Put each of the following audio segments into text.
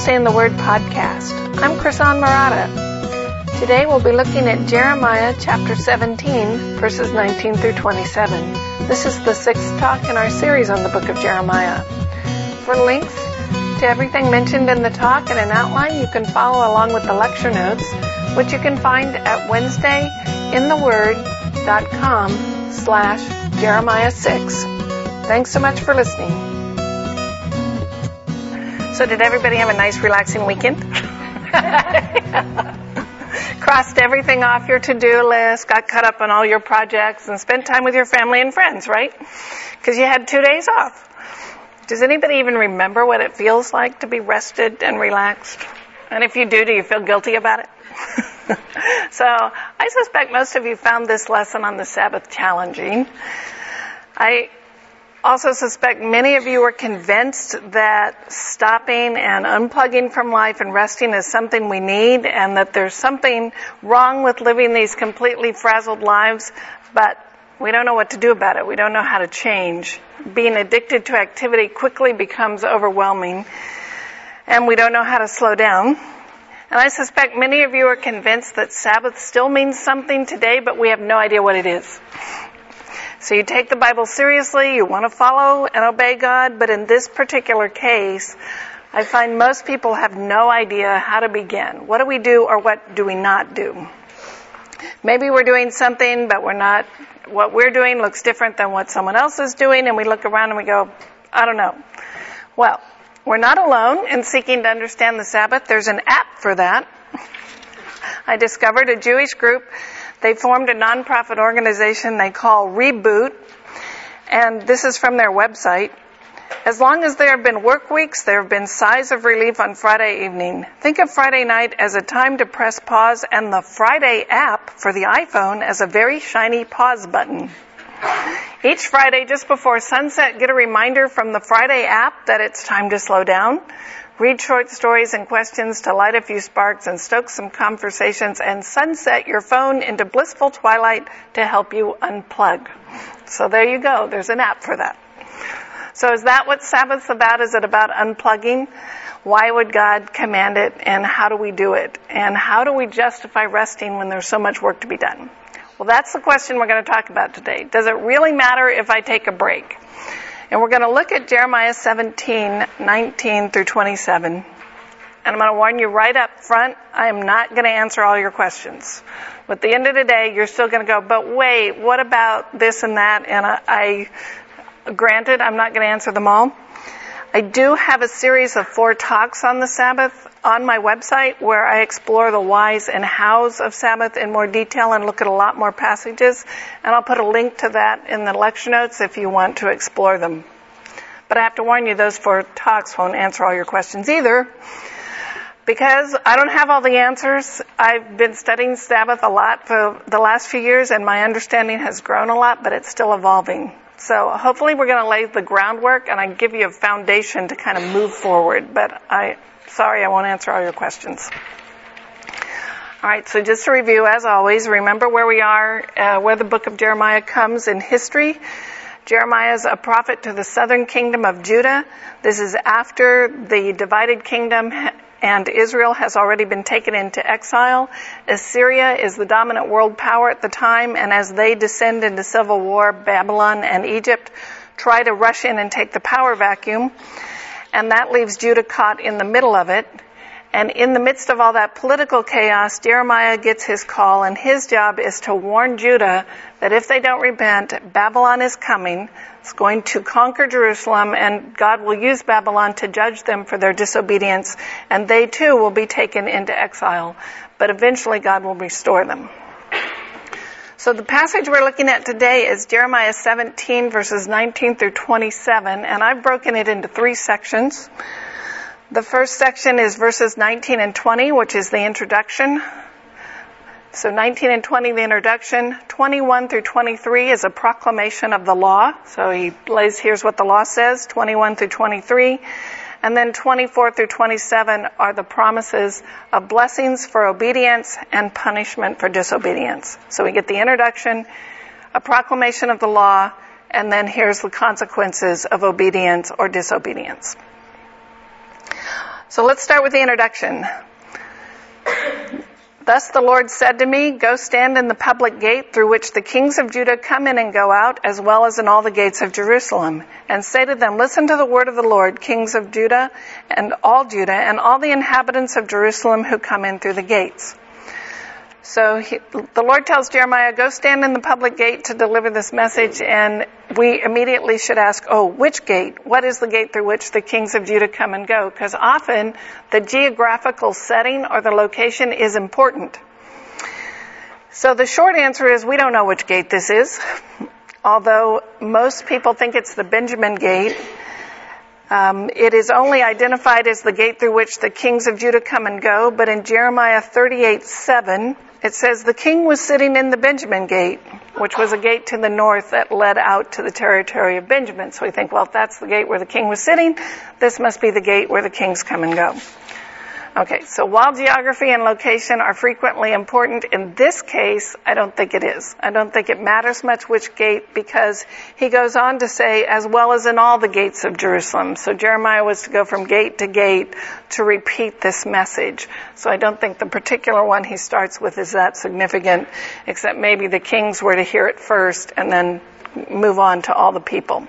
to the in the Word podcast. I'm Krisan Murata. Today we'll be looking at Jeremiah chapter 17, verses 19 through 27. This is the sixth talk in our series on the book of Jeremiah. For links to everything mentioned in the talk and an outline, you can follow along with the lecture notes, which you can find at wednesdayintheword.com slash Jeremiah 6. Thanks so much for listening. So did everybody have a nice relaxing weekend? Crossed everything off your to-do list, got caught up on all your projects, and spent time with your family and friends, right? Because you had two days off. Does anybody even remember what it feels like to be rested and relaxed? And if you do, do you feel guilty about it? so I suspect most of you found this lesson on the Sabbath challenging. I also suspect many of you are convinced that stopping and unplugging from life and resting is something we need and that there's something wrong with living these completely frazzled lives, but we don't know what to do about it. We don't know how to change. Being addicted to activity quickly becomes overwhelming and we don't know how to slow down. And I suspect many of you are convinced that Sabbath still means something today, but we have no idea what it is. So you take the Bible seriously, you want to follow and obey God, but in this particular case, I find most people have no idea how to begin. What do we do or what do we not do? Maybe we're doing something, but we're not, what we're doing looks different than what someone else is doing, and we look around and we go, I don't know. Well, we're not alone in seeking to understand the Sabbath. There's an app for that. I discovered a Jewish group they formed a nonprofit organization they call Reboot, and this is from their website. As long as there have been work weeks, there have been sighs of relief on Friday evening. Think of Friday night as a time to press pause and the Friday app for the iPhone as a very shiny pause button. Each Friday just before sunset, get a reminder from the Friday app that it's time to slow down. Read short stories and questions to light a few sparks and stoke some conversations and sunset your phone into blissful twilight to help you unplug. So there you go. There's an app for that. So is that what Sabbath's about? Is it about unplugging? Why would God command it and how do we do it? And how do we justify resting when there's so much work to be done? Well, that's the question we're going to talk about today. Does it really matter if I take a break? And we're going to look at Jeremiah 17, 19 through 27. And I'm going to warn you right up front, I am not going to answer all your questions. But at the end of the day, you're still going to go, but wait, what about this and that? And I, I granted, I'm not going to answer them all. I do have a series of four talks on the Sabbath on my website where I explore the whys and hows of Sabbath in more detail and look at a lot more passages. And I'll put a link to that in the lecture notes if you want to explore them. But I have to warn you, those four talks won't answer all your questions either. Because I don't have all the answers. I've been studying Sabbath a lot for the last few years and my understanding has grown a lot, but it's still evolving. So hopefully we're going to lay the groundwork and I give you a foundation to kind of move forward. But I, sorry, I won't answer all your questions. All right, so just to review, as always, remember where we are, uh, where the book of Jeremiah comes in history. Jeremiah is a prophet to the southern kingdom of Judah. This is after the divided kingdom and Israel has already been taken into exile. Assyria is the dominant world power at the time, and as they descend into civil war, Babylon and Egypt try to rush in and take the power vacuum, and that leaves Judah caught in the middle of it. And in the midst of all that political chaos, Jeremiah gets his call, and his job is to warn Judah that if they don't repent, Babylon is coming. It's going to conquer Jerusalem, and God will use Babylon to judge them for their disobedience, and they too will be taken into exile. But eventually, God will restore them. So the passage we're looking at today is Jeremiah 17 verses 19 through 27, and I've broken it into three sections. The first section is verses 19 and 20, which is the introduction. So 19 and 20, the introduction. 21 through 23 is a proclamation of the law. So he lays, here's what the law says, 21 through 23. And then 24 through 27 are the promises of blessings for obedience and punishment for disobedience. So we get the introduction, a proclamation of the law, and then here's the consequences of obedience or disobedience. So let's start with the introduction. Thus the Lord said to me, Go stand in the public gate through which the kings of Judah come in and go out, as well as in all the gates of Jerusalem, and say to them, Listen to the word of the Lord, kings of Judah and all Judah, and all the inhabitants of Jerusalem who come in through the gates. So he, the Lord tells Jeremiah, go stand in the public gate to deliver this message, and we immediately should ask, oh, which gate? What is the gate through which the kings of Judah come and go? Because often the geographical setting or the location is important. So the short answer is we don't know which gate this is, although most people think it's the Benjamin gate. Um, it is only identified as the gate through which the kings of Judah come and go, but in Jeremiah 38, 7, it says the king was sitting in the Benjamin gate, which was a gate to the north that led out to the territory of Benjamin. So we think, well, if that's the gate where the king was sitting, this must be the gate where the kings come and go. Okay, so while geography and location are frequently important, in this case, I don't think it is. I don't think it matters much which gate because he goes on to say, as well as in all the gates of Jerusalem. So Jeremiah was to go from gate to gate to repeat this message. So I don't think the particular one he starts with is that significant, except maybe the kings were to hear it first and then move on to all the people.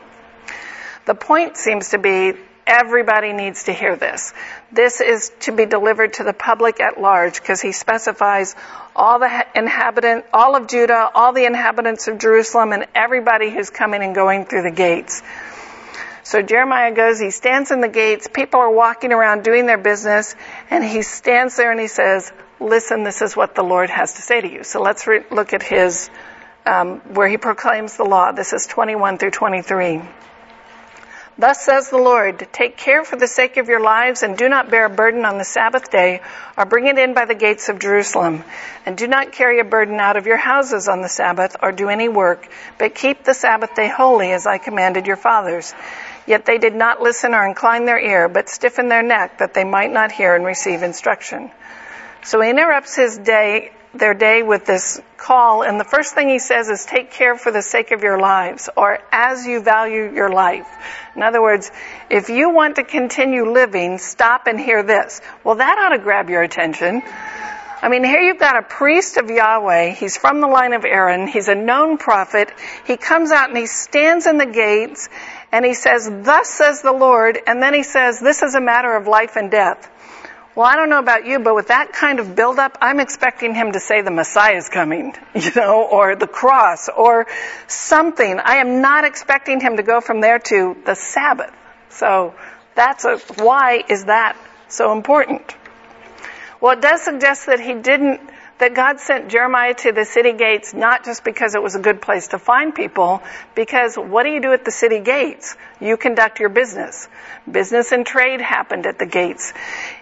The point seems to be Everybody needs to hear this. This is to be delivered to the public at large because he specifies all the inhabitant, all of Judah, all the inhabitants of Jerusalem, and everybody who's coming and going through the gates. So Jeremiah goes, he stands in the gates, people are walking around doing their business, and he stands there and he says, listen, this is what the Lord has to say to you. So let's re- look at his, um, where he proclaims the law. This is 21 through 23. Thus says the Lord, take care for the sake of your lives and do not bear a burden on the Sabbath day or bring it in by the gates of Jerusalem. And do not carry a burden out of your houses on the Sabbath or do any work, but keep the Sabbath day holy as I commanded your fathers. Yet they did not listen or incline their ear, but stiffened their neck that they might not hear and receive instruction. So he interrupts his day their day with this call, and the first thing he says is take care for the sake of your lives, or as you value your life. In other words, if you want to continue living, stop and hear this. Well, that ought to grab your attention. I mean, here you've got a priest of Yahweh. He's from the line of Aaron. He's a known prophet. He comes out and he stands in the gates and he says, thus says the Lord. And then he says, this is a matter of life and death. Well, I don't know about you, but with that kind of buildup, I'm expecting him to say the Messiah is coming, you know, or the cross, or something. I am not expecting him to go from there to the Sabbath. So that's a, why is that so important? Well, it does suggest that he didn't, that God sent Jeremiah to the city gates not just because it was a good place to find people, because what do you do at the city gates? You conduct your business. Business and trade happened at the gates.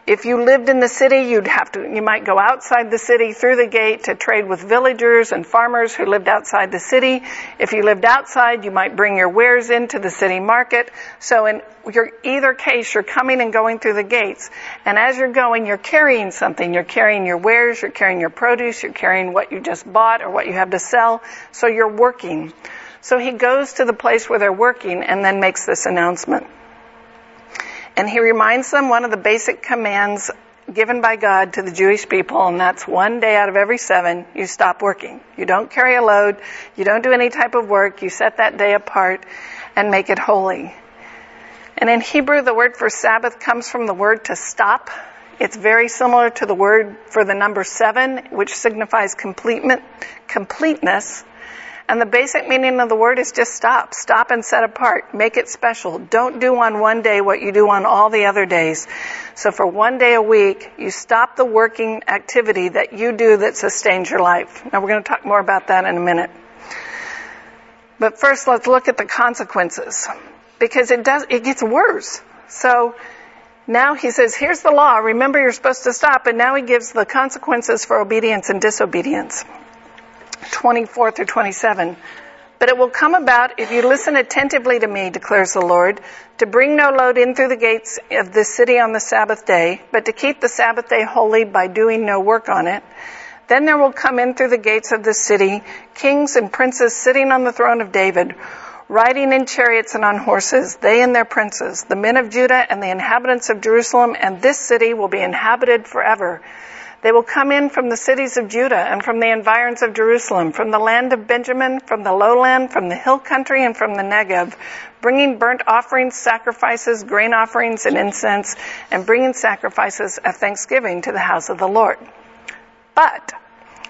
If you lived in the city, you'd have to, you might go outside the city through the gate to trade with villagers and farmers who lived outside the city. If you lived outside, you might bring your wares into the city market. So in your, either case, you're coming and going through the gates. And as you're going, you're carrying something. You're carrying your wares, you're carrying your produce, you're carrying what you just bought or what you have to sell. So you're working. So he goes to the place where they're working and then makes this announcement. And he reminds them one of the basic commands given by God to the Jewish people, and that's one day out of every seven, you stop working. You don't carry a load, you don't do any type of work, you set that day apart and make it holy. And in Hebrew, the word for Sabbath comes from the word to stop. It's very similar to the word for the number seven, which signifies completeness. And the basic meaning of the word is just stop. Stop and set apart. Make it special. Don't do on one day what you do on all the other days. So for one day a week, you stop the working activity that you do that sustains your life. Now we're going to talk more about that in a minute. But first let's look at the consequences. Because it does, it gets worse. So now he says, here's the law. Remember you're supposed to stop. And now he gives the consequences for obedience and disobedience. 24 through 27. But it will come about if you listen attentively to me, declares the Lord, to bring no load in through the gates of this city on the Sabbath day, but to keep the Sabbath day holy by doing no work on it. Then there will come in through the gates of this city kings and princes sitting on the throne of David, riding in chariots and on horses, they and their princes, the men of Judah and the inhabitants of Jerusalem, and this city will be inhabited forever. They will come in from the cities of Judah and from the environs of Jerusalem, from the land of Benjamin, from the lowland, from the hill country, and from the Negev, bringing burnt offerings, sacrifices, grain offerings, and incense, and bringing sacrifices of thanksgiving to the house of the Lord. But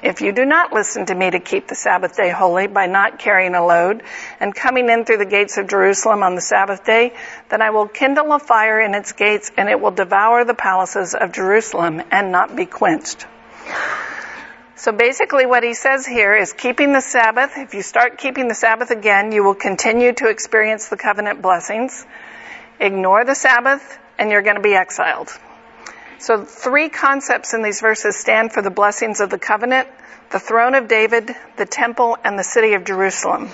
if you do not listen to me to keep the Sabbath day holy by not carrying a load and coming in through the gates of Jerusalem on the Sabbath day, then I will kindle a fire in its gates and it will devour the palaces of Jerusalem and not be quenched. So basically what he says here is keeping the Sabbath. If you start keeping the Sabbath again, you will continue to experience the covenant blessings. Ignore the Sabbath and you're going to be exiled. So three concepts in these verses stand for the blessings of the covenant, the throne of David, the temple, and the city of Jerusalem.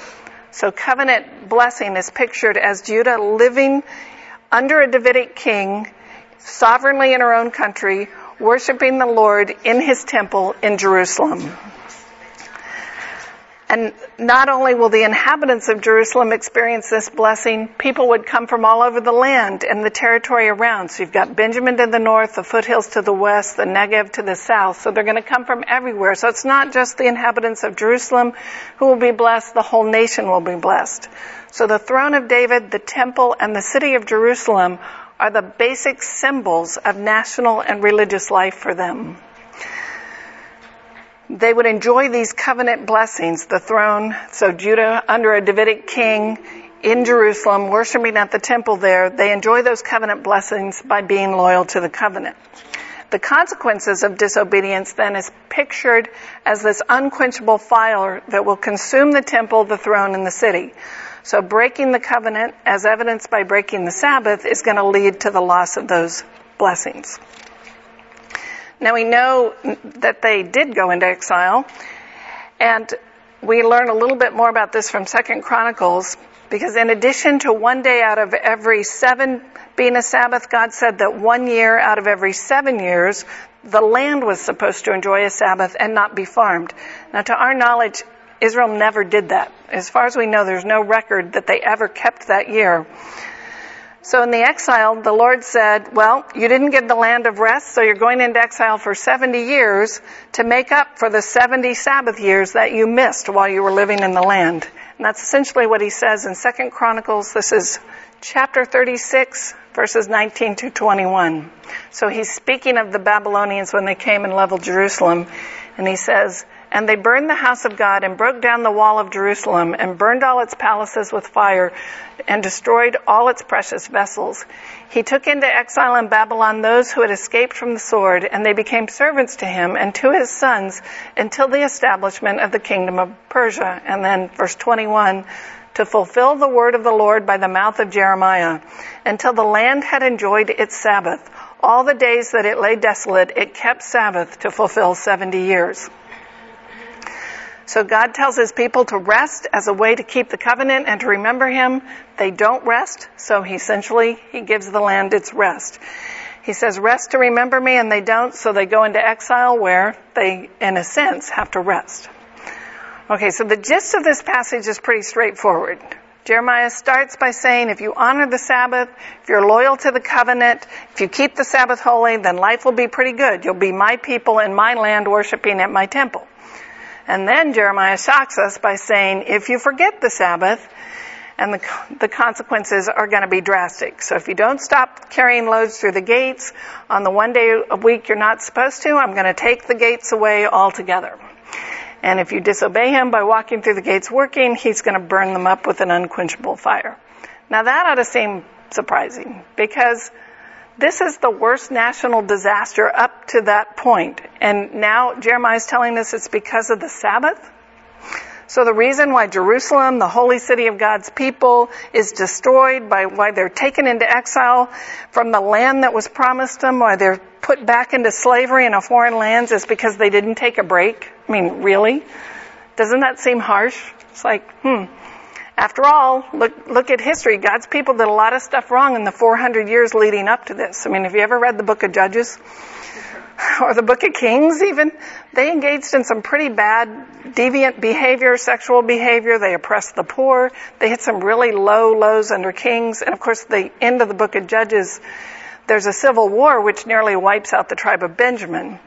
So covenant blessing is pictured as Judah living under a Davidic king, sovereignly in her own country, worshiping the Lord in his temple in Jerusalem. And not only will the inhabitants of Jerusalem experience this blessing, people would come from all over the land and the territory around. So you've got Benjamin to the north, the foothills to the west, the Negev to the south. So they're going to come from everywhere. So it's not just the inhabitants of Jerusalem who will be blessed, the whole nation will be blessed. So the throne of David, the temple, and the city of Jerusalem are the basic symbols of national and religious life for them they would enjoy these covenant blessings, the throne, so Judah under a Davidic king in Jerusalem, worshiping at the temple there, they enjoy those covenant blessings by being loyal to the covenant. The consequences of disobedience then is pictured as this unquenchable fire that will consume the temple, the throne, and the city. So breaking the covenant, as evidenced by breaking the Sabbath, is going to lead to the loss of those blessings. Now we know that they did go into exile, and we learn a little bit more about this from Second Chronicles, because in addition to one day out of every seven being a Sabbath, God said that one year out of every seven years, the land was supposed to enjoy a Sabbath and not be farmed. Now to our knowledge, Israel never did that. As far as we know, there's no record that they ever kept that year. So in the exile, the Lord said, well, you didn't get the land of rest, so you're going into exile for 70 years to make up for the 70 Sabbath years that you missed while you were living in the land. And that's essentially what he says in 2 Chronicles. This is chapter 36, verses 19 to 21. So he's speaking of the Babylonians when they came and leveled Jerusalem. And he says, and they burned the house of God and broke down the wall of Jerusalem and burned all its palaces with fire and destroyed all its precious vessels. He took into exile in Babylon those who had escaped from the sword and they became servants to him and to his sons until the establishment of the kingdom of Persia. And then verse 21, to fulfill the word of the Lord by the mouth of Jeremiah until the land had enjoyed its Sabbath. All the days that it lay desolate, it kept Sabbath to fulfill 70 years. So God tells his people to rest as a way to keep the covenant and to remember him. They don't rest, so he essentially, he gives the land its rest. He says, rest to remember me, and they don't, so they go into exile where they, in a sense, have to rest. Okay, so the gist of this passage is pretty straightforward. Jeremiah starts by saying, if you honor the Sabbath, if you're loyal to the covenant, if you keep the Sabbath holy, then life will be pretty good. You'll be my people in my land worshiping at my temple. And then Jeremiah shocks us by saying, if you forget the Sabbath, and the, the consequences are going to be drastic. So if you don't stop carrying loads through the gates on the one day a week you're not supposed to, I'm going to take the gates away altogether. And if you disobey him by walking through the gates working, he's going to burn them up with an unquenchable fire. Now that ought to seem surprising because this is the worst national disaster up to that point. And now Jeremiah is telling us it's because of the Sabbath. So the reason why Jerusalem, the holy city of God's people, is destroyed by why they're taken into exile from the land that was promised them, why they're put back into slavery in a foreign lands is because they didn't take a break. I mean, really? Doesn't that seem harsh? It's like, hmm, after all, look, look at history. God's people did a lot of stuff wrong in the 400 years leading up to this. I mean, have you ever read the book of Judges? or the book of Kings even, they engaged in some pretty bad deviant behavior, sexual behavior. They oppressed the poor. They hit some really low lows under kings. And of course, the end of the book of Judges, there's a civil war which nearly wipes out the tribe of Benjamin.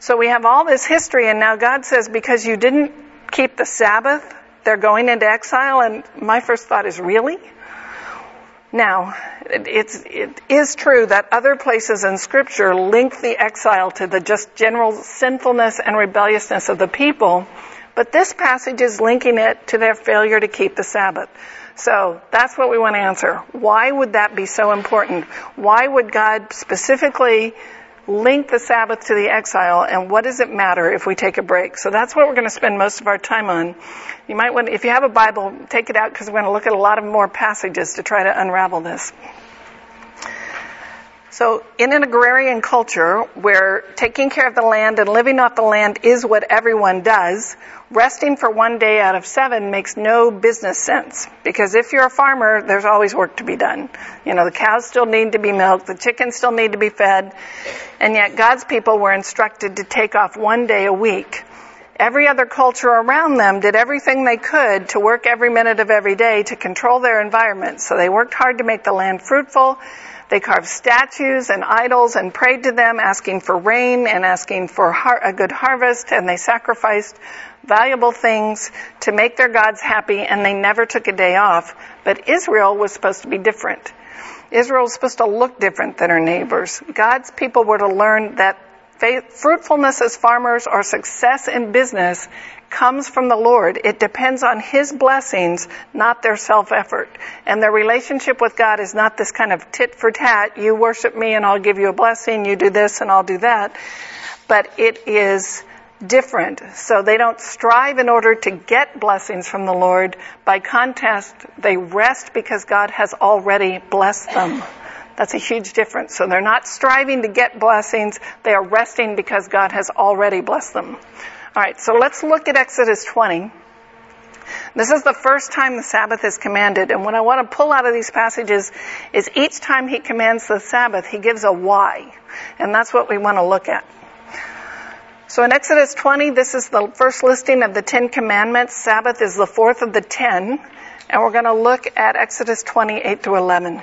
So we have all this history and now God says because you didn't keep the Sabbath, they're going into exile. And my first thought is really? Now, it's, it is true that other places in scripture link the exile to the just general sinfulness and rebelliousness of the people, but this passage is linking it to their failure to keep the Sabbath. So that's what we want to answer. Why would that be so important? Why would God specifically link the Sabbath to the exile and what does it matter if we take a break? So that's what we're going to spend most of our time on. You might want, if you have a Bible, take it out because we're going to look at a lot of more passages to try to unravel this. So in an agrarian culture where taking care of the land and living off the land is what everyone does, resting for one day out of seven makes no business sense. Because if you're a farmer, there's always work to be done. You know, the cows still need to be milked, the chickens still need to be fed, and yet God's people were instructed to take off one day a week. Every other culture around them did everything they could to work every minute of every day to control their environment. So they worked hard to make the land fruitful they carved statues and idols and prayed to them, asking for rain and asking for a good harvest, and they sacrificed valuable things to make their gods happy, and they never took a day off. But Israel was supposed to be different. Israel was supposed to look different than her neighbors. God's people were to learn that fruitfulness as farmers or success in business comes from the Lord. It depends on His blessings, not their self-effort. And their relationship with God is not this kind of tit for tat, you worship me and I'll give you a blessing, you do this and I'll do that. But it is different. So they don't strive in order to get blessings from the Lord. By contrast, they rest because God has already blessed them. That's a huge difference. So they're not striving to get blessings, they are resting because God has already blessed them. All right, so let's look at Exodus 20. This is the first time the Sabbath is commanded, and what I want to pull out of these passages is each time he commands the Sabbath, he gives a why. And that's what we want to look at. So in Exodus 20, this is the first listing of the Ten Commandments. Sabbath is the fourth of the ten, and we're going to look at Exodus 28 through 11.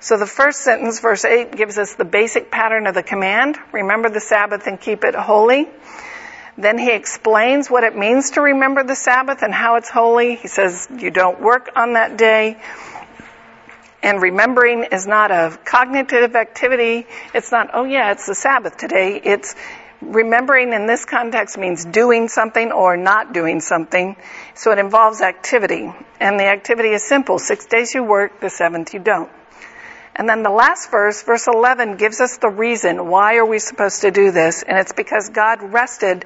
So the first sentence, verse 8, gives us the basic pattern of the command. Remember the Sabbath and keep it holy. Then he explains what it means to remember the Sabbath and how it's holy. He says you don't work on that day. And remembering is not a cognitive activity. It's not, oh yeah, it's the Sabbath today. It's remembering in this context means doing something or not doing something. So it involves activity. And the activity is simple. Six days you work, the seventh you don't. And then the last verse, verse 11, gives us the reason why are we supposed to do this? And it's because God rested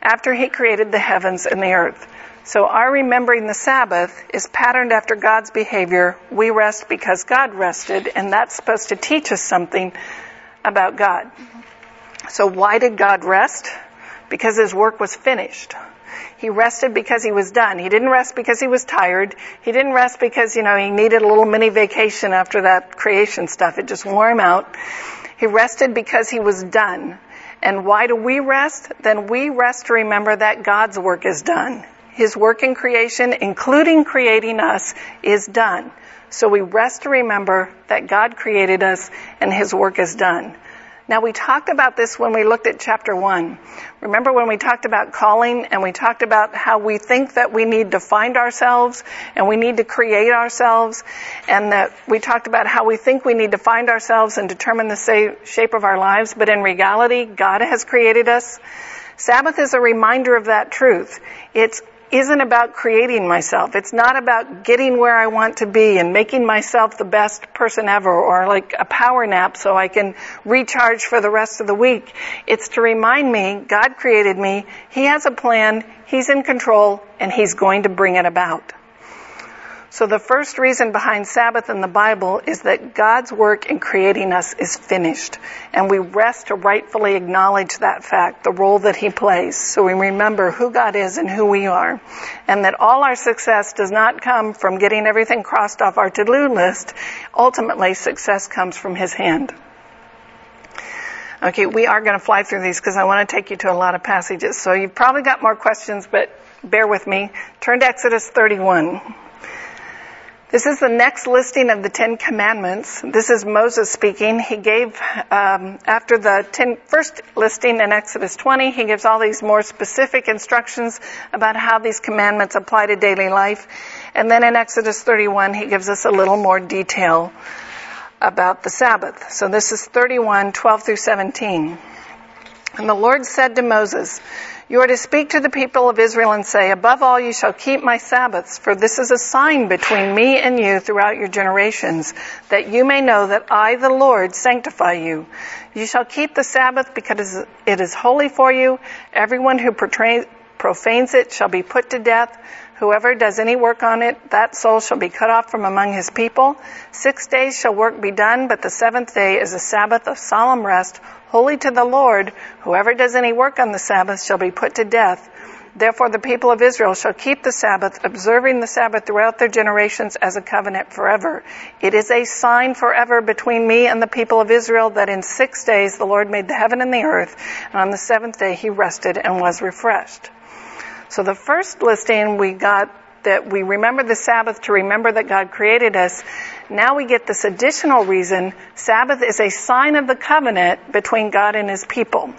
after He created the heavens and the earth. So our remembering the Sabbath is patterned after God's behavior. We rest because God rested, and that's supposed to teach us something about God. So why did God rest? Because His work was finished. He rested because he was done. He didn't rest because he was tired. He didn't rest because, you know, he needed a little mini vacation after that creation stuff. It just wore him out. He rested because he was done. And why do we rest? Then we rest to remember that God's work is done. His work in creation, including creating us, is done. So we rest to remember that God created us and His work is done. Now we talked about this when we looked at chapter one. Remember when we talked about calling and we talked about how we think that we need to find ourselves and we need to create ourselves and that we talked about how we think we need to find ourselves and determine the shape of our lives, but in reality, God has created us. Sabbath is a reminder of that truth. It's isn't about creating myself. It's not about getting where I want to be and making myself the best person ever or like a power nap so I can recharge for the rest of the week. It's to remind me God created me. He has a plan. He's in control and He's going to bring it about. So the first reason behind Sabbath in the Bible is that God's work in creating us is finished. And we rest to rightfully acknowledge that fact, the role that He plays. So we remember who God is and who we are. And that all our success does not come from getting everything crossed off our to-do list. Ultimately, success comes from His hand. Okay, we are going to fly through these because I want to take you to a lot of passages. So you've probably got more questions, but bear with me. Turn to Exodus 31. This is the next listing of the Ten Commandments. This is Moses speaking. He gave, um, after the ten, first listing in Exodus 20, he gives all these more specific instructions about how these commandments apply to daily life. And then in Exodus 31, he gives us a little more detail about the Sabbath. So this is 31, 12 through 17. And the Lord said to Moses, you are to speak to the people of Israel and say, above all you shall keep my Sabbaths, for this is a sign between me and you throughout your generations, that you may know that I, the Lord, sanctify you. You shall keep the Sabbath because it is holy for you. Everyone who profanes it shall be put to death. Whoever does any work on it, that soul shall be cut off from among his people. Six days shall work be done, but the seventh day is a Sabbath of solemn rest, holy to the Lord. Whoever does any work on the Sabbath shall be put to death. Therefore the people of Israel shall keep the Sabbath, observing the Sabbath throughout their generations as a covenant forever. It is a sign forever between me and the people of Israel that in six days the Lord made the heaven and the earth, and on the seventh day he rested and was refreshed. So the first listing we got that we remember the Sabbath to remember that God created us. Now we get this additional reason. Sabbath is a sign of the covenant between God and his people.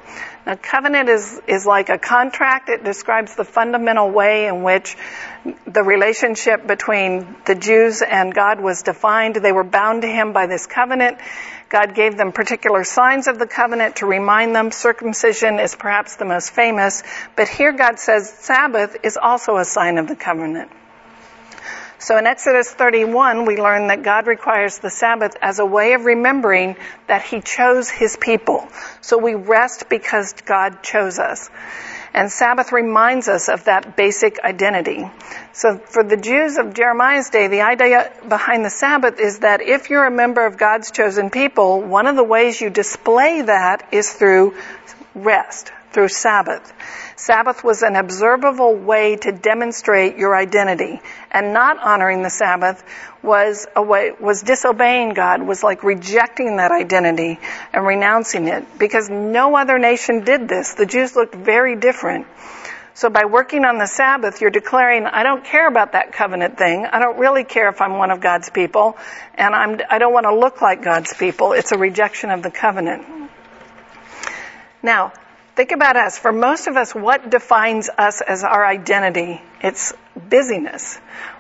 Now covenant is, is like a contract. It describes the fundamental way in which the relationship between the Jews and God was defined. They were bound to him by this covenant. God gave them particular signs of the covenant to remind them. Circumcision is perhaps the most famous, but here God says Sabbath is also a sign of the covenant. So in Exodus 31, we learn that God requires the Sabbath as a way of remembering that He chose His people. So we rest because God chose us. And Sabbath reminds us of that basic identity. So for the Jews of Jeremiah's day, the idea behind the Sabbath is that if you're a member of God's chosen people, one of the ways you display that is through rest, through Sabbath. Sabbath was an observable way to demonstrate your identity. And not honoring the Sabbath was a way, was disobeying God, was like rejecting that identity and renouncing it. Because no other nation did this. The Jews looked very different. So by working on the Sabbath, you're declaring, I don't care about that covenant thing. I don't really care if I'm one of God's people. And I'm, I don't want to look like God's people. It's a rejection of the covenant. Now, Think about us. For most of us, what defines us as our identity? It's busyness.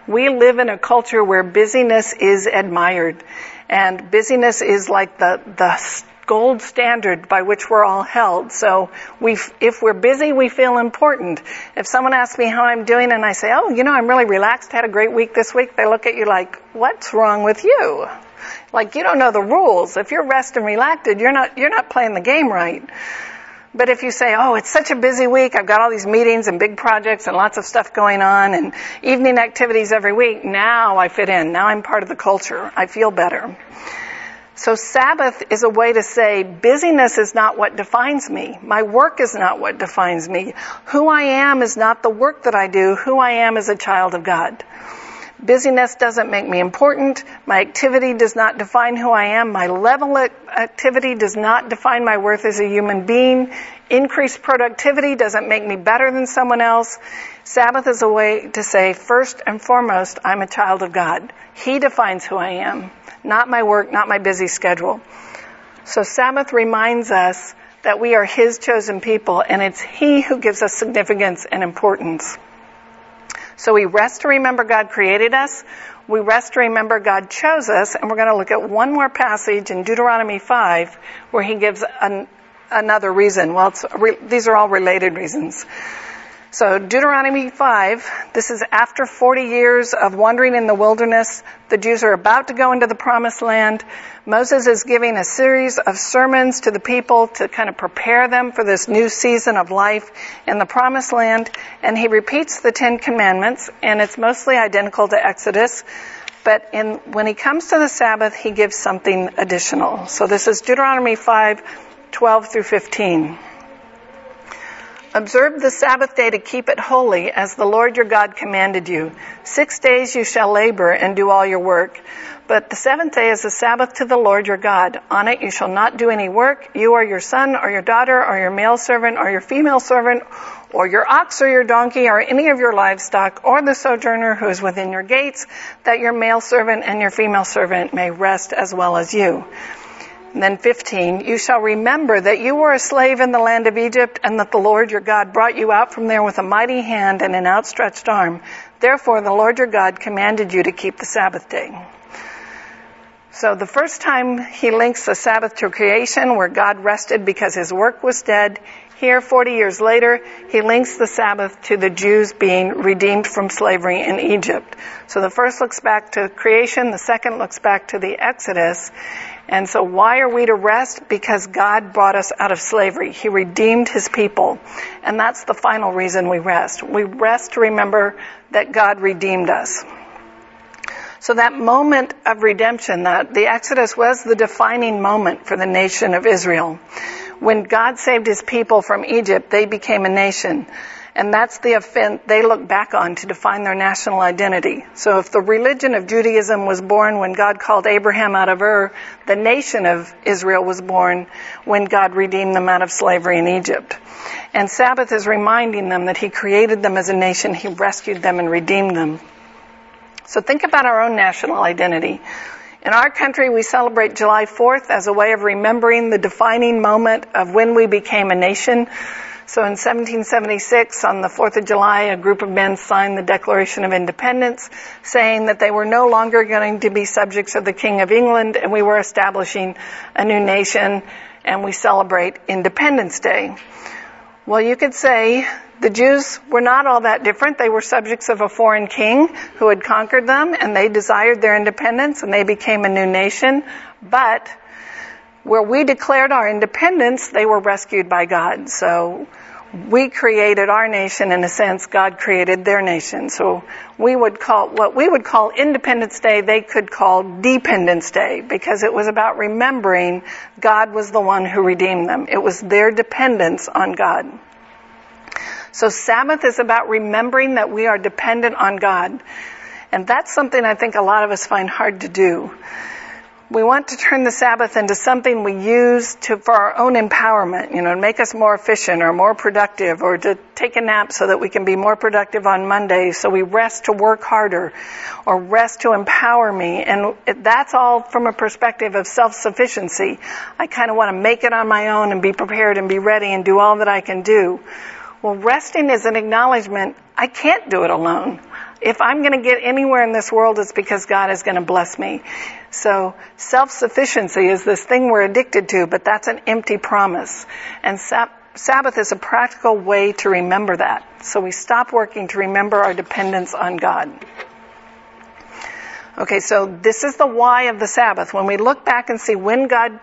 We live in a culture where busyness is admired. And busyness is like the, the gold standard by which we're all held. So we, if we're busy, we feel important. If someone asks me how I'm doing and I say, oh, you know, I'm really relaxed, had a great week this week, they look at you like, what's wrong with you? Like you don't know the rules. If you're rest and relaxed, you're not, you're not playing the game right. But if you say, oh, it's such a busy week, I've got all these meetings and big projects and lots of stuff going on and evening activities every week, now I fit in. Now I'm part of the culture. I feel better. So Sabbath is a way to say busyness is not what defines me. My work is not what defines me. Who I am is not the work that I do. Who I am is a child of God. Busyness doesn't make me important. My activity does not define who I am. My level of activity does not define my worth as a human being. Increased productivity doesn't make me better than someone else. Sabbath is a way to say, first and foremost, I'm a child of God. He defines who I am, not my work, not my busy schedule. So Sabbath reminds us that we are His chosen people and it's He who gives us significance and importance. So we rest to remember God created us. We rest to remember God chose us. And we're going to look at one more passage in Deuteronomy 5 where he gives an, another reason. Well, re, these are all related reasons. So Deuteronomy 5, this is after 40 years of wandering in the wilderness. The Jews are about to go into the promised land. Moses is giving a series of sermons to the people to kind of prepare them for this new season of life in the promised land. And he repeats the Ten Commandments and it's mostly identical to Exodus. But in, when he comes to the Sabbath, he gives something additional. So this is Deuteronomy 5, 12 through 15. Observe the Sabbath day to keep it holy as the Lord your God commanded you. Six days you shall labor and do all your work. But the seventh day is a Sabbath to the Lord your God. On it you shall not do any work, you or your son or your daughter or your male servant or your female servant or your ox or your donkey or any of your livestock or the sojourner who is within your gates, that your male servant and your female servant may rest as well as you. Then 15, you shall remember that you were a slave in the land of Egypt and that the Lord your God brought you out from there with a mighty hand and an outstretched arm. Therefore the Lord your God commanded you to keep the Sabbath day. So the first time he links the Sabbath to creation where God rested because his work was dead. Here, 40 years later, he links the Sabbath to the Jews being redeemed from slavery in Egypt. So the first looks back to creation, the second looks back to the Exodus, and so why are we to rest? Because God brought us out of slavery. He redeemed His people. And that's the final reason we rest. We rest to remember that God redeemed us. So that moment of redemption, that the Exodus was the defining moment for the nation of Israel. When God saved His people from Egypt, they became a nation. And that's the offense they look back on to define their national identity. So if the religion of Judaism was born when God called Abraham out of Ur, the nation of Israel was born when God redeemed them out of slavery in Egypt. And Sabbath is reminding them that He created them as a nation, He rescued them and redeemed them. So think about our own national identity. In our country, we celebrate July 4th as a way of remembering the defining moment of when we became a nation. So in 1776, on the 4th of July, a group of men signed the Declaration of Independence saying that they were no longer going to be subjects of the King of England and we were establishing a new nation and we celebrate Independence Day. Well, you could say the Jews were not all that different. They were subjects of a foreign king who had conquered them and they desired their independence and they became a new nation. But where we declared our independence, they were rescued by God. So we created our nation in a sense, God created their nation. So we would call, what we would call Independence Day, they could call Dependence Day because it was about remembering God was the one who redeemed them. It was their dependence on God. So Sabbath is about remembering that we are dependent on God. And that's something I think a lot of us find hard to do we want to turn the Sabbath into something we use to, for our own empowerment, you know, to make us more efficient or more productive or to take a nap so that we can be more productive on Monday. So we rest to work harder or rest to empower me. And that's all from a perspective of self-sufficiency. I kind of want to make it on my own and be prepared and be ready and do all that I can do. Well, resting is an acknowledgement I can't do it alone if I'm going to get anywhere in this world, it's because God is going to bless me. So self-sufficiency is this thing we're addicted to, but that's an empty promise. And Sabbath is a practical way to remember that. So we stop working to remember our dependence on God. Okay, so this is the why of the Sabbath. When we look back and see when God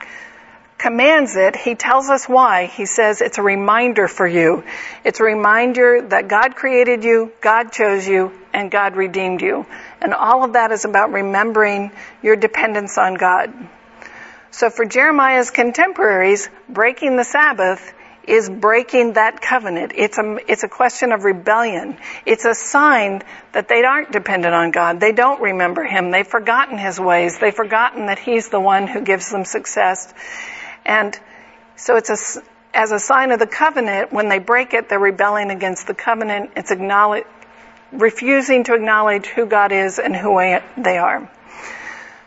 commands it, he tells us why. He says it's a reminder for you. It's a reminder that God created you, God chose you, and God redeemed you. And all of that is about remembering your dependence on God. So for Jeremiah's contemporaries, breaking the Sabbath is breaking that covenant. It's a, it's a question of rebellion. It's a sign that they aren't dependent on God. They don't remember Him. They've forgotten His ways. They've forgotten that He's the one who gives them success. And so it's a, as a sign of the covenant, when they break it, they're rebelling against the covenant. It's acknowledge, refusing to acknowledge who God is and who they are.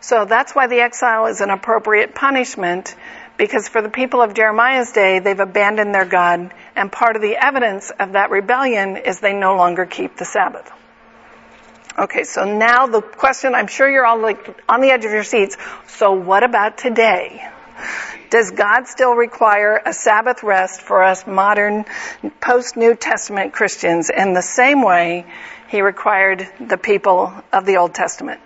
So that's why the exile is an appropriate punishment, because for the people of Jeremiah's day, they've abandoned their God, and part of the evidence of that rebellion is they no longer keep the Sabbath. Okay, so now the question, I'm sure you're all like on the edge of your seats. So what about today? Does God still require a Sabbath rest for us modern, post New Testament Christians in the same way he required the people of the Old Testament?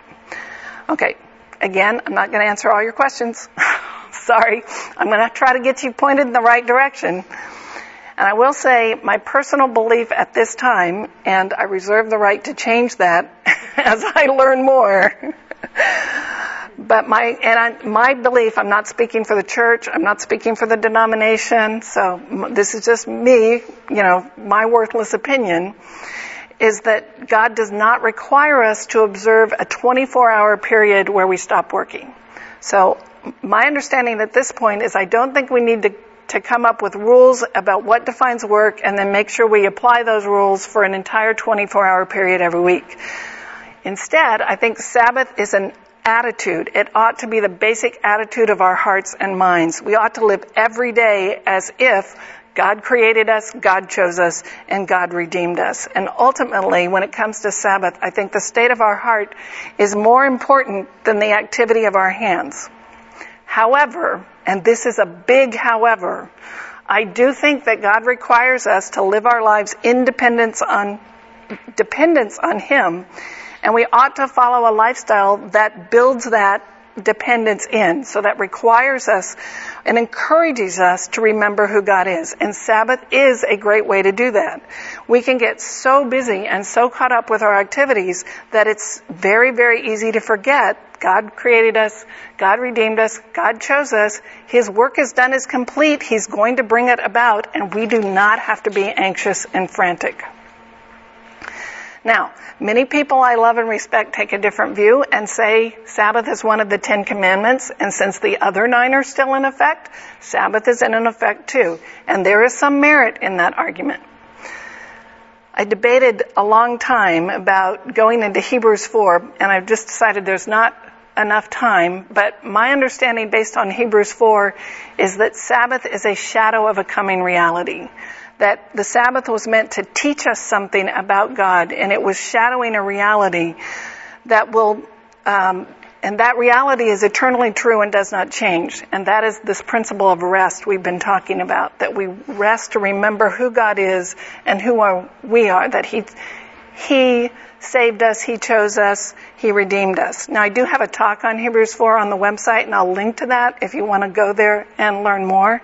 Okay, again, I'm not going to answer all your questions. Sorry. I'm going to try to get you pointed in the right direction. And I will say my personal belief at this time, and I reserve the right to change that as I learn more. But my and I, my belief, I'm not speaking for the church, I'm not speaking for the denomination, so this is just me, you know, my worthless opinion, is that God does not require us to observe a 24-hour period where we stop working. So my understanding at this point is I don't think we need to to come up with rules about what defines work and then make sure we apply those rules for an entire 24 hour period every week. Instead, I think Sabbath is an attitude. It ought to be the basic attitude of our hearts and minds. We ought to live every day as if God created us, God chose us, and God redeemed us. And ultimately, when it comes to Sabbath, I think the state of our heart is more important than the activity of our hands. However, and this is a big however, I do think that God requires us to live our lives in dependence on, dependence on Him and we ought to follow a lifestyle that builds that dependence in. So that requires us and encourages us to remember who God is. And Sabbath is a great way to do that. We can get so busy and so caught up with our activities that it's very, very easy to forget God created us. God redeemed us. God chose us. His work is done is complete. He's going to bring it about and we do not have to be anxious and frantic. Now, many people I love and respect take a different view and say Sabbath is one of the Ten Commandments, and since the other nine are still in effect, Sabbath is in effect too. And there is some merit in that argument. I debated a long time about going into Hebrews 4, and I've just decided there's not enough time, but my understanding based on Hebrews 4 is that Sabbath is a shadow of a coming reality that the Sabbath was meant to teach us something about God, and it was shadowing a reality that will, um, and that reality is eternally true and does not change. And that is this principle of rest we've been talking about, that we rest to remember who God is and who are, we are, that He, He saved us, He chose us, He redeemed us. Now I do have a talk on Hebrews 4 on the website and I'll link to that if you want to go there and learn more.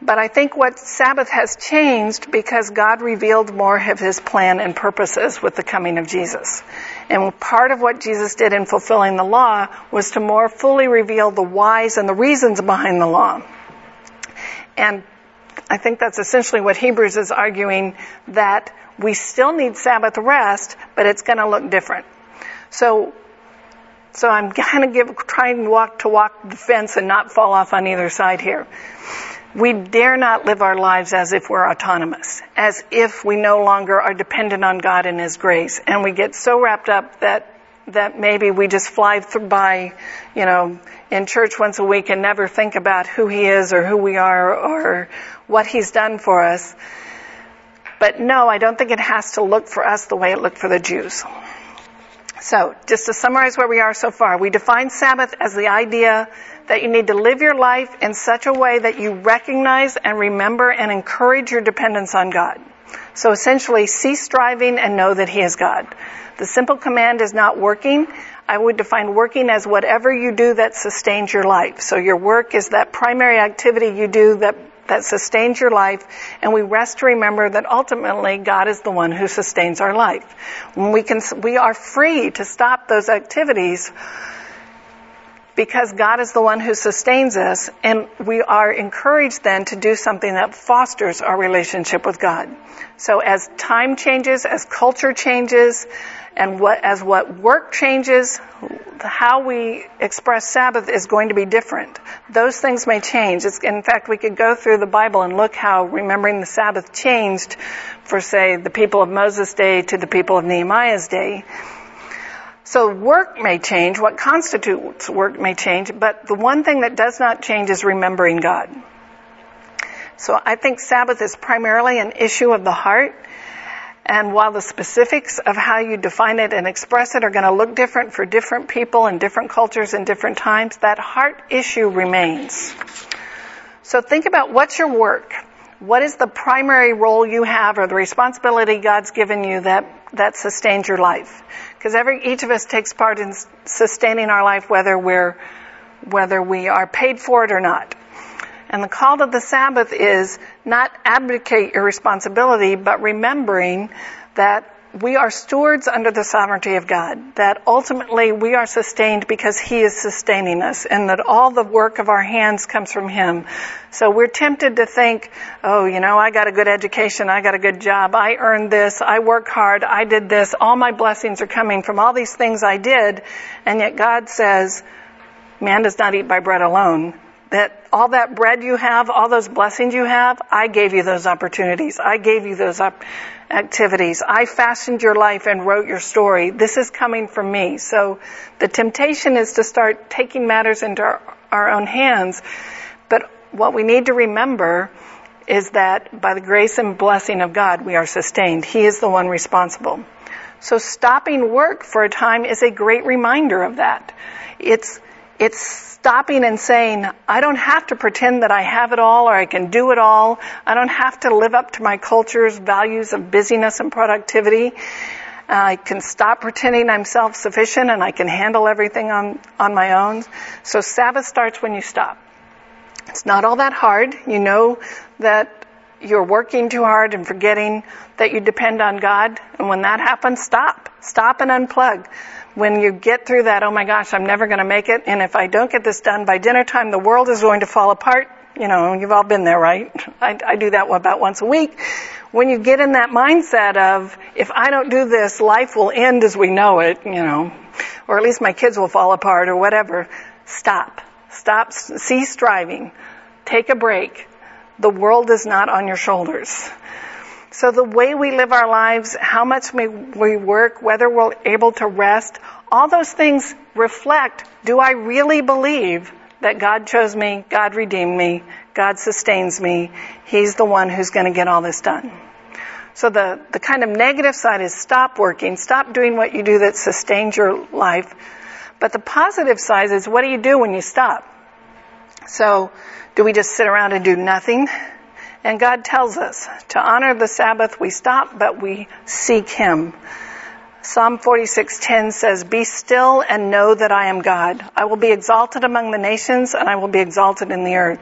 But I think what Sabbath has changed because God revealed more of his plan and purposes with the coming of Jesus. And part of what Jesus did in fulfilling the law was to more fully reveal the whys and the reasons behind the law. And I think that's essentially what Hebrews is arguing that we still need Sabbath rest, but it's going to look different. So so I'm kind of trying walk to walk the fence and not fall off on either side here. We dare not live our lives as if we're autonomous, as if we no longer are dependent on God and His grace. And we get so wrapped up that, that maybe we just fly by, you know, in church once a week and never think about who He is or who we are or what He's done for us. But no, I don't think it has to look for us the way it looked for the Jews. So, just to summarize where we are so far, we define Sabbath as the idea that you need to live your life in such a way that you recognize and remember and encourage your dependence on God. So essentially, cease striving and know that He is God. The simple command is not working. I would define working as whatever you do that sustains your life. So your work is that primary activity you do that that sustains your life, and we rest to remember that ultimately God is the one who sustains our life. When we can, we are free to stop those activities because God is the one who sustains us, and we are encouraged then to do something that fosters our relationship with God. So as time changes, as culture changes, and what, as what work changes, how we express Sabbath is going to be different. Those things may change. It's, in fact, we could go through the Bible and look how remembering the Sabbath changed for, say, the people of Moses' day to the people of Nehemiah's day. So work may change, what constitutes work may change, but the one thing that does not change is remembering God. So I think Sabbath is primarily an issue of the heart. And while the specifics of how you define it and express it are going to look different for different people and different cultures and different times, that heart issue remains. So think about what's your work? What is the primary role you have or the responsibility God's given you that, that sustains your life? Because every, each of us takes part in sustaining our life whether we're, whether we are paid for it or not. And the call to the Sabbath is not abdicate your responsibility, but remembering that we are stewards under the sovereignty of God, that ultimately we are sustained because He is sustaining us, and that all the work of our hands comes from Him. So we're tempted to think, oh, you know, I got a good education, I got a good job, I earned this, I work hard, I did this, all my blessings are coming from all these things I did, and yet God says, man does not eat by bread alone, that all that bread you have, all those blessings you have, I gave you those opportunities. I gave you those op- activities. I fashioned your life and wrote your story. This is coming from me. So the temptation is to start taking matters into our, our own hands. But what we need to remember is that by the grace and blessing of God, we are sustained. He is the one responsible. So stopping work for a time is a great reminder of that. It's, it's stopping and saying, I don't have to pretend that I have it all or I can do it all. I don't have to live up to my culture's values of busyness and productivity. I can stop pretending I'm self-sufficient and I can handle everything on, on my own. So Sabbath starts when you stop. It's not all that hard. You know that you're working too hard and forgetting that you depend on God. And when that happens, stop. Stop and unplug when you get through that, oh my gosh, I'm never going to make it, and if I don't get this done by dinner time, the world is going to fall apart. You know, you've all been there, right? I, I do that about once a week. When you get in that mindset of, if I don't do this, life will end as we know it, you know, or at least my kids will fall apart or whatever, stop. Stop, cease striving. Take a break. The world is not on your shoulders. So the way we live our lives, how much we work, whether we're able to rest, all those things reflect, do I really believe that God chose me, God redeemed me, God sustains me, He's the one who's going to get all this done. So the, the kind of negative side is stop working, stop doing what you do that sustains your life. But the positive side is what do you do when you stop? So do we just sit around and do nothing? And God tells us to honor the Sabbath, we stop, but we seek Him. Psalm 46:10 says, "Be still and know that I am God. I will be exalted among the nations and I will be exalted in the earth."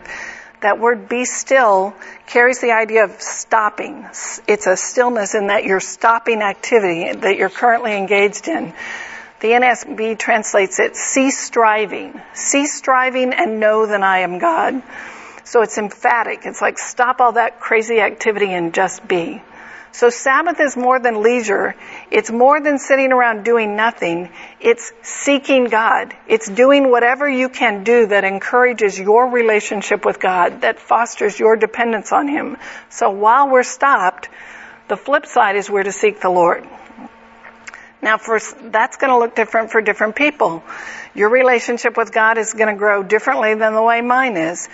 That word be still carries the idea of stopping. It's a stillness in that you're stopping activity that you're currently engaged in. The NSB translates it, cease striving. Cease striving and know that I am God. So it's emphatic. It's like stop all that crazy activity and just be. So Sabbath is more than leisure. It's more than sitting around doing nothing. It's seeking God. It's doing whatever you can do that encourages your relationship with God, that fosters your dependence on Him. So while we're stopped, the flip side is we're to seek the Lord. Now for, that's going to look different for different people. Your relationship with God is going to grow differently than the way mine is.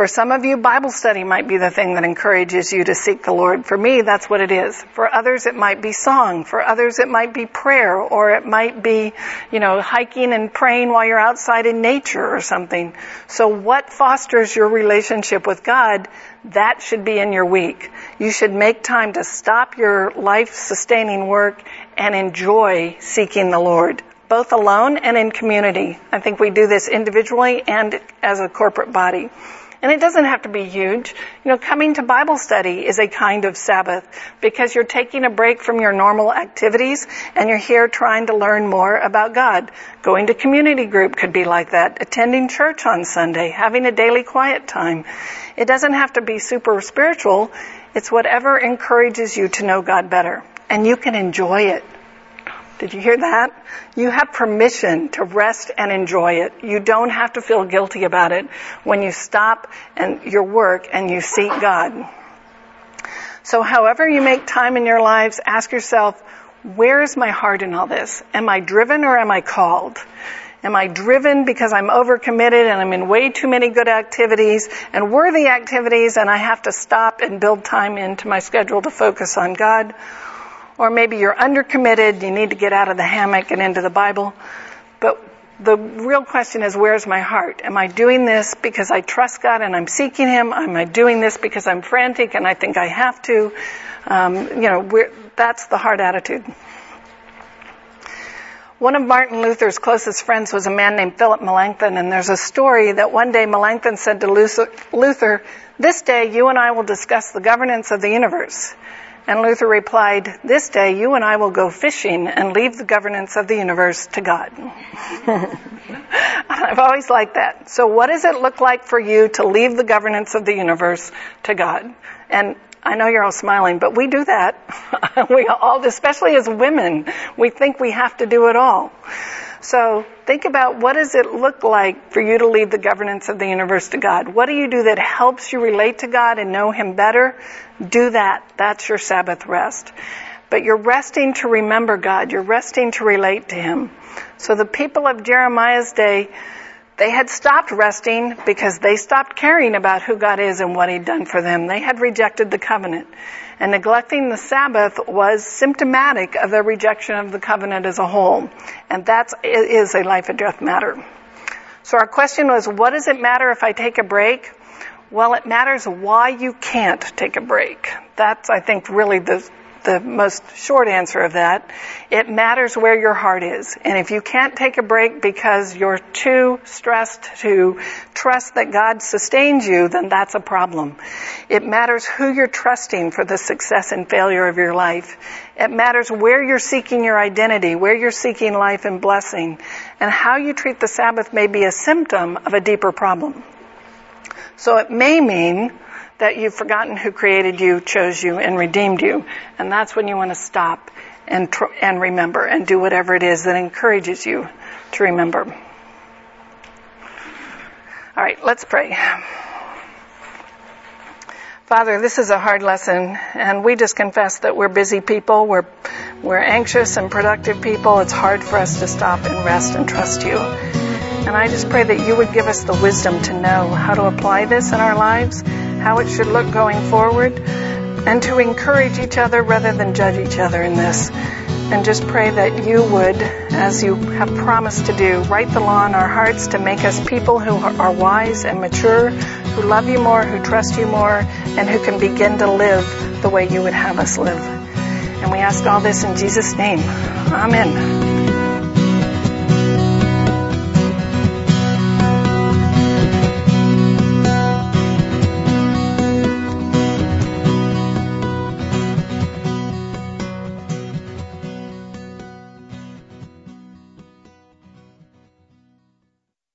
For some of you, Bible study might be the thing that encourages you to seek the Lord. For me, that's what it is. For others, it might be song. For others, it might be prayer, or it might be, you know, hiking and praying while you're outside in nature or something. So what fosters your relationship with God, that should be in your week. You should make time to stop your life sustaining work and enjoy seeking the Lord both alone and in community. I think we do this individually and as a corporate body. And it doesn't have to be huge. You know, coming to Bible study is a kind of Sabbath because you're taking a break from your normal activities and you're here trying to learn more about God. Going to community group could be like that. Attending church on Sunday, having a daily quiet time. It doesn't have to be super spiritual. It's whatever encourages you to know God better. And you can enjoy it. Did you hear that? You have permission to rest and enjoy it. You don't have to feel guilty about it when you stop and your work and you seek God. So however you make time in your lives, ask yourself, where is my heart in all this? Am I driven or am I called? Am I driven because I'm overcommitted and I'm in way too many good activities and worthy activities and I have to stop and build time into my schedule to focus on God? Or maybe you're undercommitted, you need to get out of the hammock and into the Bible. But the real question is, where's my heart? Am I doing this because I trust God and I'm seeking Him? Am I doing this because I'm frantic and I think I have to? Um, you know, that's the heart attitude. One of Martin Luther's closest friends was a man named Philip Melanchthon, and there's a story that one day Melanchthon said to Luther, This day you and I will discuss the governance of the universe. And Luther replied, This day you and I will go fishing and leave the governance of the universe to God. I've always liked that. So what does it look like for you to leave the governance of the universe to God? And I know you're all smiling, but we do that. we all, especially as women, we think we have to do it all. So think about what does it look like for you to leave the governance of the universe to God? What do you do that helps you relate to God and know Him better? Do that. That's your Sabbath rest. But you're resting to remember God. You're resting to relate to Him. So the people of Jeremiah's day, they had stopped resting because they stopped caring about who God is and what He'd done for them. They had rejected the covenant. And neglecting the Sabbath was symptomatic of their rejection of the covenant as a whole. And that is a life and death matter. So our question was, what does it matter if I take a break? Well, it matters why you can't take a break. That's, I think, really the, the most short answer of that. It matters where your heart is. And if you can't take a break because you're too stressed to trust that God sustains you, then that's a problem. It matters who you're trusting for the success and failure of your life. It matters where you're seeking your identity, where you're seeking life and blessing. And how you treat the Sabbath may be a symptom of a deeper problem. So it may mean that you've forgotten who created you, chose you, and redeemed you. And that's when you want to stop and, tr- and remember and do whatever it is that encourages you to remember. All right, let's pray. Father, this is a hard lesson, and we just confess that we're busy people. We're, we're anxious and productive people. It's hard for us to stop and rest and trust you. And I just pray that you would give us the wisdom to know how to apply this in our lives how it should look going forward, and to encourage each other rather than judge each other in this. And just pray that you would, as you have promised to do, write the law in our hearts to make us people who are wise and mature, who love you more, who trust you more, and who can begin to live the way you would have us live. And we ask all this in Jesus' name. Amen.